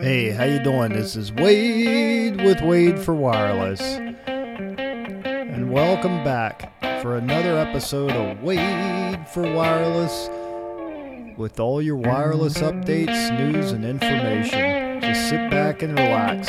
Hey, how you doing? This is Wade with Wade for Wireless. And welcome back for another episode of Wade for Wireless with all your wireless updates, news, and information. Just sit back and relax.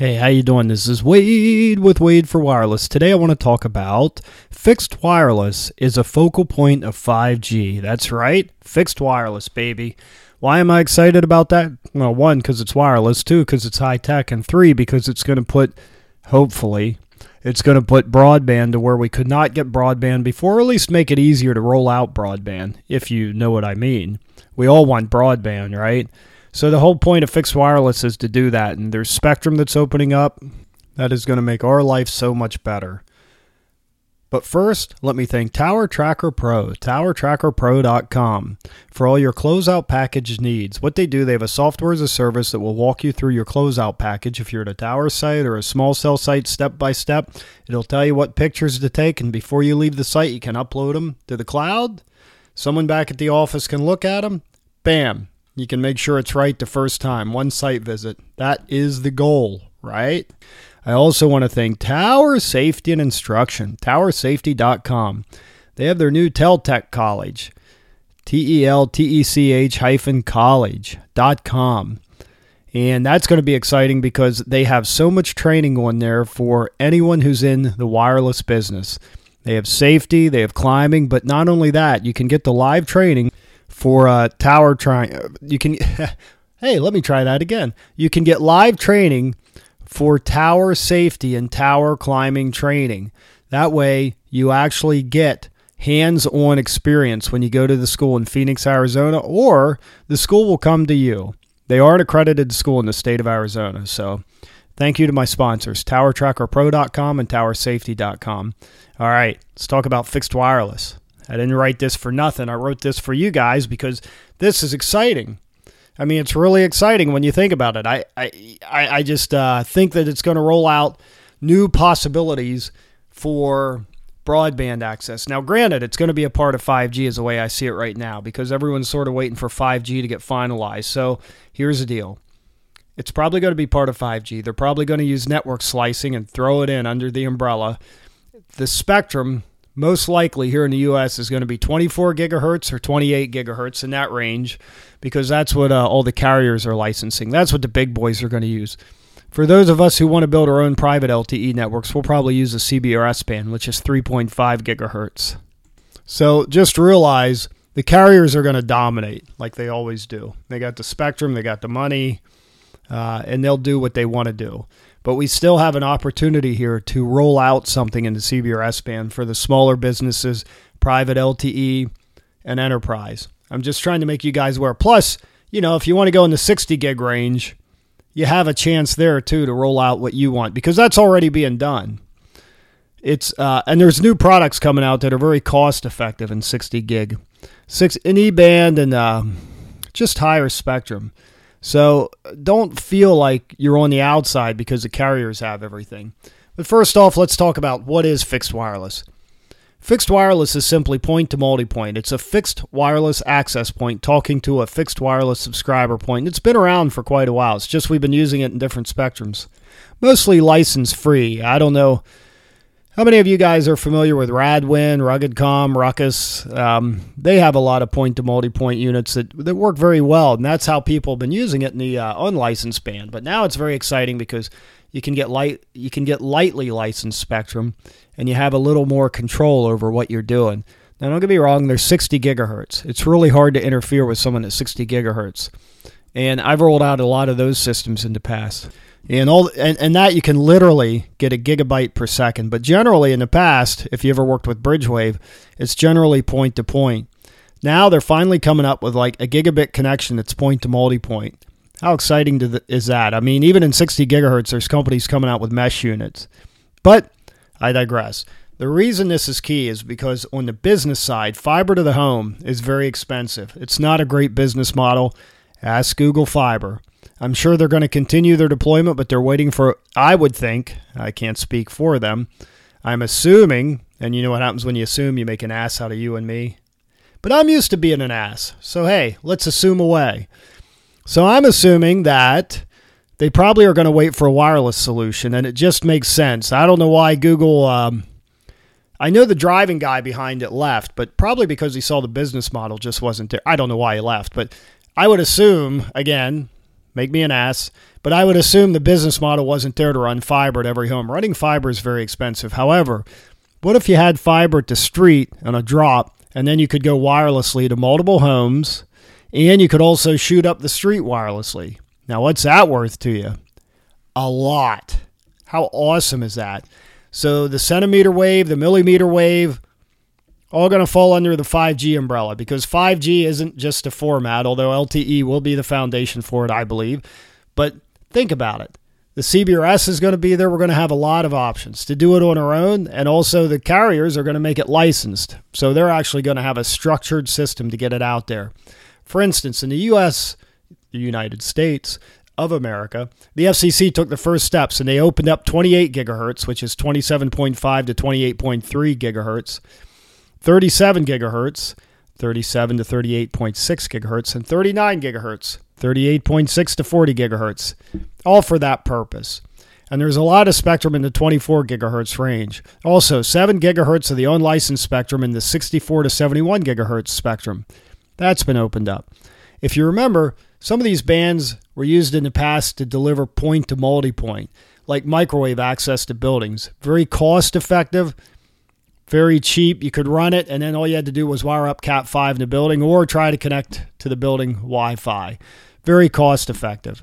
Hey, how you doing? This is Wade with Wade for Wireless. Today I want to talk about fixed wireless is a focal point of 5G. That's right, fixed wireless, baby. Why am I excited about that? Well, one because it's wireless, two because it's high tech, and three because it's going to put hopefully it's going to put broadband to where we could not get broadband before, or at least make it easier to roll out broadband, if you know what I mean. We all want broadband, right? So the whole point of fixed wireless is to do that, and there's spectrum that's opening up that is going to make our life so much better. But first, let me thank Tower Tracker Pro, towertrackerpro.com, for all your closeout package needs. What they do, they have a software as a service that will walk you through your closeout package. If you're at a tower site or a small cell site, step by step, it'll tell you what pictures to take, and before you leave the site, you can upload them to the cloud. Someone back at the office can look at them. Bam, you can make sure it's right the first time, one site visit. That is the goal, right? I also want to thank Tower Safety and Instruction, towersafety.com. They have their new Teltech College, T E L T E C H hyphen college.com. And that's going to be exciting because they have so much training on there for anyone who's in the wireless business. They have safety, they have climbing, but not only that, you can get the live training for uh, tower trying. You can, hey, let me try that again. You can get live training for tower safety and tower climbing training. That way, you actually get hands on experience when you go to the school in Phoenix, Arizona, or the school will come to you. They are an accredited school in the state of Arizona. So, thank you to my sponsors, TowerTrackerPro.com and TowerSafety.com. All right, let's talk about fixed wireless. I didn't write this for nothing. I wrote this for you guys because this is exciting. I mean, it's really exciting when you think about it. I I, I just uh, think that it's going to roll out new possibilities for broadband access. Now, granted, it's going to be a part of 5G is the way I see it right now because everyone's sort of waiting for 5G to get finalized. So here's the deal. It's probably going to be part of 5G. They're probably going to use network slicing and throw it in under the umbrella. The spectrum most likely here in the US is going to be 24 gigahertz or 28 gigahertz in that range because that's what uh, all the carriers are licensing. That's what the big boys are going to use. For those of us who want to build our own private LTE networks, we'll probably use a CBRS band, which is 3.5 gigahertz. So just realize the carriers are going to dominate like they always do. They got the spectrum, they got the money, uh, and they'll do what they want to do. But we still have an opportunity here to roll out something in the CBRS band for the smaller businesses, private LTE, and enterprise. I'm just trying to make you guys aware. Plus, you know, if you want to go in the 60 gig range, you have a chance there too to roll out what you want because that's already being done. It's uh, and there's new products coming out that are very cost effective in 60 gig, six in E band and uh, just higher spectrum. So don't feel like you're on the outside because the carriers have everything. But first off, let's talk about what is fixed wireless. Fixed wireless is simply point to multipoint. It's a fixed wireless access point talking to a fixed wireless subscriber point. It's been around for quite a while. It's just we've been using it in different spectrums. Mostly license free. I don't know how many of you guys are familiar with Radwin, RuggedCom, Ruckus? Um, they have a lot of point to multi point units that, that work very well, and that's how people have been using it in the uh, unlicensed band. But now it's very exciting because you can get light, you can get lightly licensed spectrum, and you have a little more control over what you're doing. Now, don't get me wrong, there's 60 gigahertz. It's really hard to interfere with someone at 60 gigahertz, and I've rolled out a lot of those systems in the past and all and, and that you can literally get a gigabyte per second. But generally in the past if you ever worked with bridgewave it's generally point to point. Now they're finally coming up with like a gigabit connection that's point to multi-point. How exciting the, is that? I mean even in 60 gigahertz there's companies coming out with mesh units. But i digress. The reason this is key is because on the business side fiber to the home is very expensive. It's not a great business model. Ask google fiber I'm sure they're going to continue their deployment, but they're waiting for, I would think, I can't speak for them. I'm assuming, And you know what happens when you assume you make an ass out of you and me? But I'm used to being an ass. So hey, let's assume away. So I'm assuming that they probably are going to wait for a wireless solution, and it just makes sense. I don't know why Google. Um, I know the driving guy behind it left, but probably because he saw the business model just wasn't there. I don't know why he left, but I would assume, again, make me an ass, but I would assume the business model wasn't there to run fiber at every home. Running fiber is very expensive. However, what if you had fiber to street on a drop, and then you could go wirelessly to multiple homes, and you could also shoot up the street wirelessly? Now, what's that worth to you? A lot. How awesome is that? So, the centimeter wave, the millimeter wave, all going to fall under the 5G umbrella because 5G isn't just a format, although LTE will be the foundation for it, I believe. But think about it. The CBRS is going to be there. We're going to have a lot of options to do it on our own. And also, the carriers are going to make it licensed. So, they're actually going to have a structured system to get it out there. For instance, in the US, the United States of America, the FCC took the first steps and they opened up 28 gigahertz, which is 27.5 to 28.3 gigahertz, 37 gigahertz, 37 to 38.6 gigahertz, and 39 gigahertz, 38.6 to 40 gigahertz, all for that purpose. And there's a lot of spectrum in the 24 gigahertz range. Also, 7 gigahertz of the unlicensed spectrum in the 64 to 71 gigahertz spectrum. That's been opened up. If you remember, some of these bands were used in the past to deliver point to multi point, like microwave access to buildings. Very cost effective, very cheap. You could run it, and then all you had to do was wire up Cat 5 in the building or try to connect to the building Wi Fi. Very cost effective.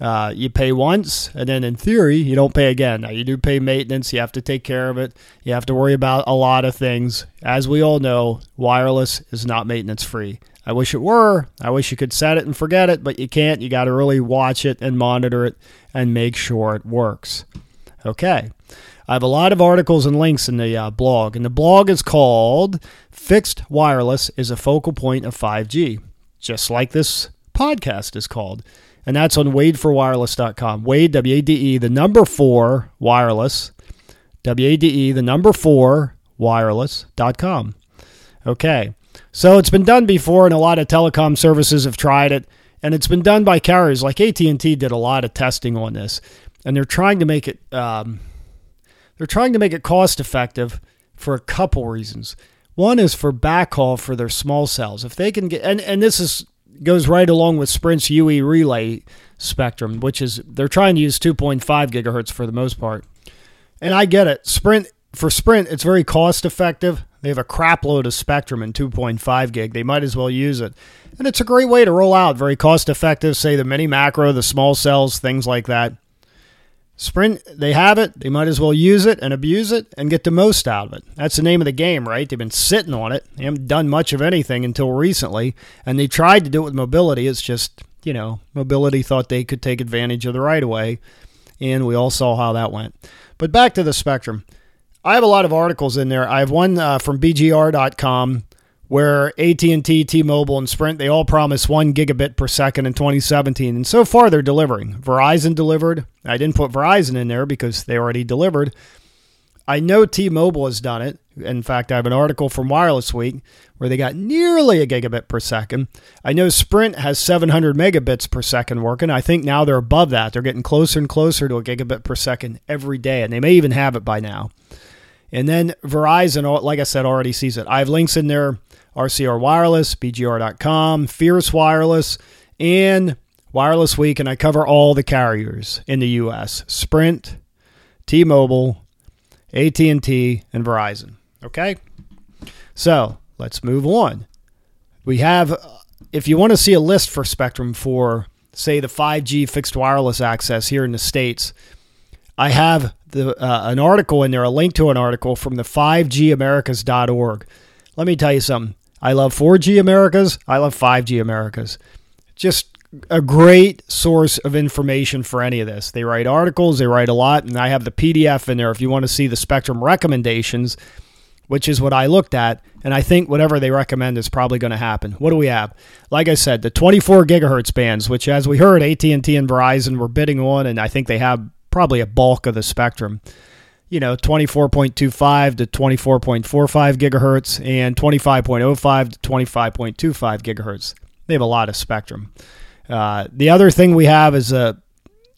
Uh, you pay once, and then in theory, you don't pay again. Now, you do pay maintenance. You have to take care of it. You have to worry about a lot of things. As we all know, wireless is not maintenance free. I wish it were. I wish you could set it and forget it, but you can't. You got to really watch it and monitor it and make sure it works. Okay. I have a lot of articles and links in the uh, blog, and the blog is called Fixed Wireless is a Focal Point of 5G, just like this podcast is called. And that's on wadeforwireless.com. Wade, W A D E, the number four wireless, W A D E, the number four wireless.com. Okay. So it's been done before, and a lot of telecom services have tried it, and it's been done by carriers like AT and T did a lot of testing on this, and they're trying to make it um, they're trying to make it cost effective for a couple reasons. One is for backhaul for their small cells. If they can get and and this is goes right along with Sprint's UE relay spectrum, which is they're trying to use 2.5 gigahertz for the most part. And I get it. Sprint for Sprint, it's very cost effective. They have a crap load of spectrum in 2.5 gig. They might as well use it. And it's a great way to roll out, very cost effective, say the mini macro, the small cells, things like that. Sprint, they have it. They might as well use it and abuse it and get the most out of it. That's the name of the game, right? They've been sitting on it. They haven't done much of anything until recently. And they tried to do it with mobility. It's just, you know, mobility thought they could take advantage of the right of way. And we all saw how that went. But back to the spectrum. I have a lot of articles in there. I have one uh, from BGR.com where AT&T, T-Mobile, and Sprint they all promise one gigabit per second in 2017, and so far they're delivering. Verizon delivered. I didn't put Verizon in there because they already delivered. I know T-Mobile has done it. In fact, I have an article from Wireless Week where they got nearly a gigabit per second. I know Sprint has 700 megabits per second working. I think now they're above that. They're getting closer and closer to a gigabit per second every day, and they may even have it by now. And then Verizon, like I said, already sees it. I have links in there RCR Wireless, BGR.com, Fierce Wireless, and Wireless Week. And I cover all the carriers in the U.S. Sprint, T-Mobile, AT&T, and Verizon. Okay? So let's move on. We have, if you want to see a list for Spectrum for, say, the 5G fixed wireless access here in the States, I have the uh, an article in there, a link to an article from the 5gamericas.org. Let me tell you something. I love 4G Americas. I love 5G Americas. Just a great source of information for any of this. They write articles, they write a lot, and I have the PDF in there if you want to see the spectrum recommendations, which is what I looked at, and I think whatever they recommend is probably going to happen. What do we have? Like I said, the 24 gigahertz bands, which as we heard, AT&T and Verizon were bidding on, and I think they have probably a bulk of the spectrum. You know, 24.25 to 24.45 gigahertz and 25.05 to 25.25 gigahertz. They have a lot of spectrum. Uh, the other thing we have is a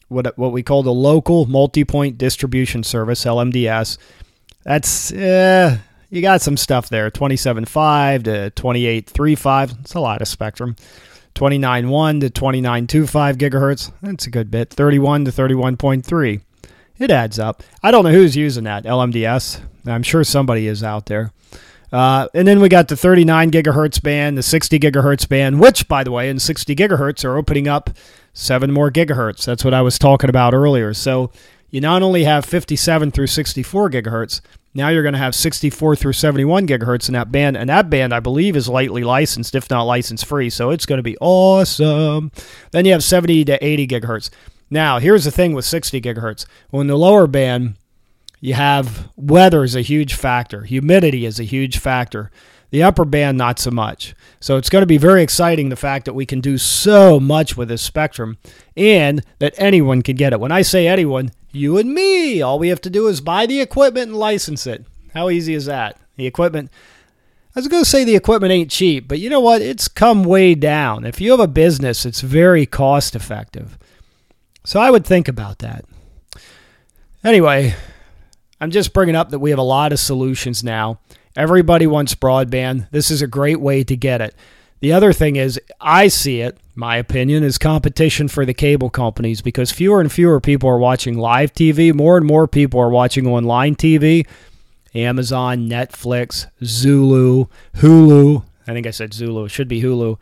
what what we call the local multi-point distribution service (LMDS). That's uh, you got some stuff there, 27.5 to 28.35. It's a lot of spectrum. 29.1 to 29.25 gigahertz. That's a good bit. 31 to 31.3. It adds up. I don't know who's using that LMDS. I'm sure somebody is out there. Uh, and then we got the 39 gigahertz band, the 60 gigahertz band, which, by the way, in 60 gigahertz are opening up seven more gigahertz. That's what I was talking about earlier. So you not only have 57 through 64 gigahertz, now you're going to have 64 through 71 gigahertz in that band, and that band I believe is lightly licensed, if not license free. So it's going to be awesome. Then you have 70 to 80 gigahertz. Now here's the thing with 60 gigahertz. Well, in the lower band, you have weather is a huge factor. Humidity is a huge factor. The upper band, not so much. So it's going to be very exciting the fact that we can do so much with this spectrum and that anyone can get it. When I say anyone, you and me. All we have to do is buy the equipment and license it. How easy is that? The equipment. I was going to say the equipment ain't cheap, but you know what? It's come way down. If you have a business, it's very cost effective. So I would think about that. Anyway, I'm just bringing up that we have a lot of solutions now. Everybody wants broadband. This is a great way to get it. The other thing is, I see it, my opinion, is competition for the cable companies because fewer and fewer people are watching live TV. More and more people are watching online TV. Amazon, Netflix, Zulu, Hulu. I think I said Zulu. It should be Hulu.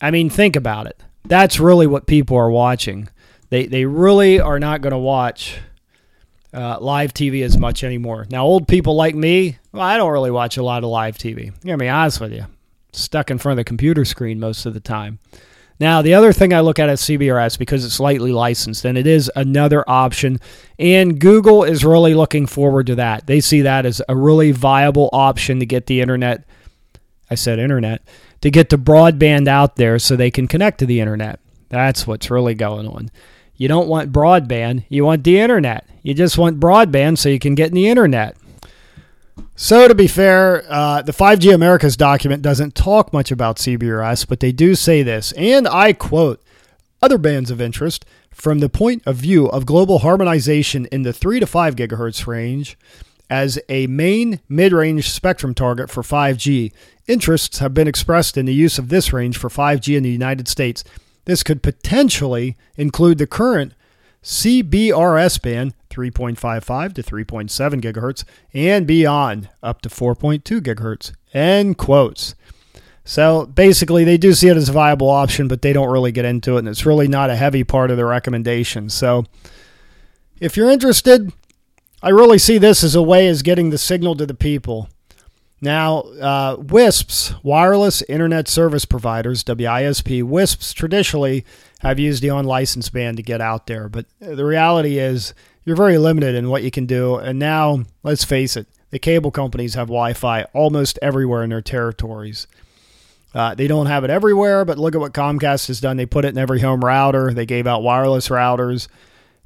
I mean, think about it. That's really what people are watching. They, they really are not going to watch uh, live TV as much anymore. Now, old people like me, well, I don't really watch a lot of live TV. I'm to be honest with you stuck in front of the computer screen most of the time. Now, the other thing I look at is CBRS because it's lightly licensed and it is another option. And Google is really looking forward to that. They see that as a really viable option to get the internet. I said internet, to get the broadband out there so they can connect to the internet. That's what's really going on. You don't want broadband, you want the internet. You just want broadband so you can get in the internet. So, to be fair, uh, the 5G Americas document doesn't talk much about CBRS, but they do say this, and I quote Other bands of interest, from the point of view of global harmonization in the 3 to 5 gigahertz range, as a main mid range spectrum target for 5G, interests have been expressed in the use of this range for 5G in the United States. This could potentially include the current CBRS band 3.55 to 3.7 gigahertz and beyond up to 4.2 gigahertz. End quotes. So basically, they do see it as a viable option, but they don't really get into it, and it's really not a heavy part of the recommendation. So if you're interested, I really see this as a way as getting the signal to the people. Now, uh, WISPs, wireless internet service providers, WISP, WISPs traditionally have used the unlicensed band to get out there, but the reality is you're very limited in what you can do. And now, let's face it, the cable companies have Wi Fi almost everywhere in their territories. Uh, they don't have it everywhere, but look at what Comcast has done. They put it in every home router. They gave out wireless routers.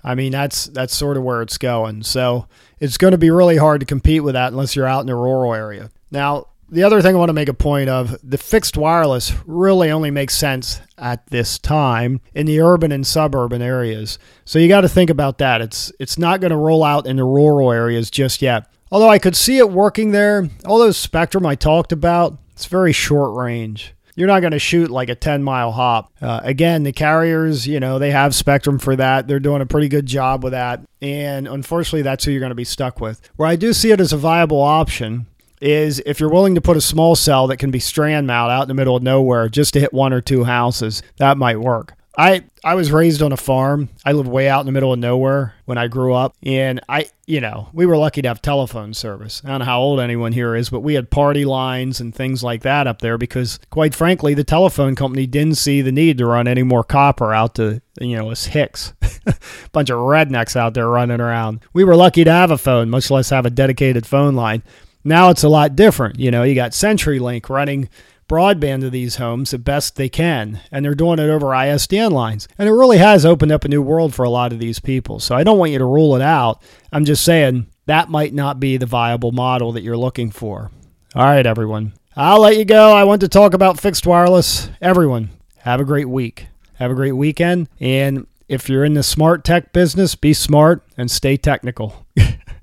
I mean, that's that's sort of where it's going. So it's going to be really hard to compete with that unless you're out in a rural area. Now, the other thing I want to make a point of the fixed wireless really only makes sense at this time in the urban and suburban areas. So you got to think about that. It's it's not going to roll out in the rural areas just yet. Although I could see it working there, all those spectrum I talked about, it's very short range. You're not going to shoot like a 10 mile hop. Uh, again, the carriers, you know, they have spectrum for that. They're doing a pretty good job with that. And unfortunately, that's who you're going to be stuck with. Where I do see it as a viable option is if you're willing to put a small cell that can be strand mount out in the middle of nowhere just to hit one or two houses, that might work. I I was raised on a farm. I lived way out in the middle of nowhere when I grew up, and I you know we were lucky to have telephone service. I don't know how old anyone here is, but we had party lines and things like that up there because, quite frankly, the telephone company didn't see the need to run any more copper out to you know us hicks, bunch of rednecks out there running around. We were lucky to have a phone, much less have a dedicated phone line. Now it's a lot different. You know, you got CenturyLink running broadband to these homes the best they can, and they're doing it over ISDN lines. And it really has opened up a new world for a lot of these people. So I don't want you to rule it out. I'm just saying that might not be the viable model that you're looking for. All right, everyone. I'll let you go. I want to talk about fixed wireless. Everyone, have a great week. Have a great weekend. And if you're in the smart tech business, be smart and stay technical.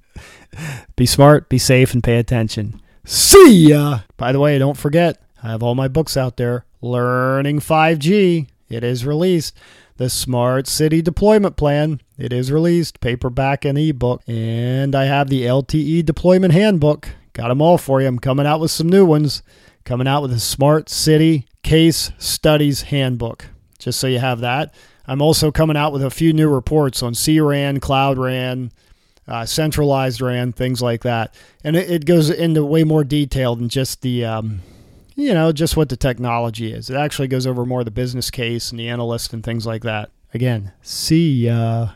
be smart, be safe, and pay attention. See ya. By the way, don't forget, I have all my books out there. Learning 5G. It is released. The Smart City Deployment Plan. It is released, paperback and ebook. And I have the LTE Deployment Handbook. Got them all for you. I'm coming out with some new ones. Coming out with a Smart City Case Studies Handbook. Just so you have that. I'm also coming out with a few new reports on CRAN, Cloud RAN, uh, centralized RAN, things like that. And it, it, goes into way more detail than just the, um, you know, just what the technology is. It actually goes over more the business case and the analyst and things like that. Again, see ya.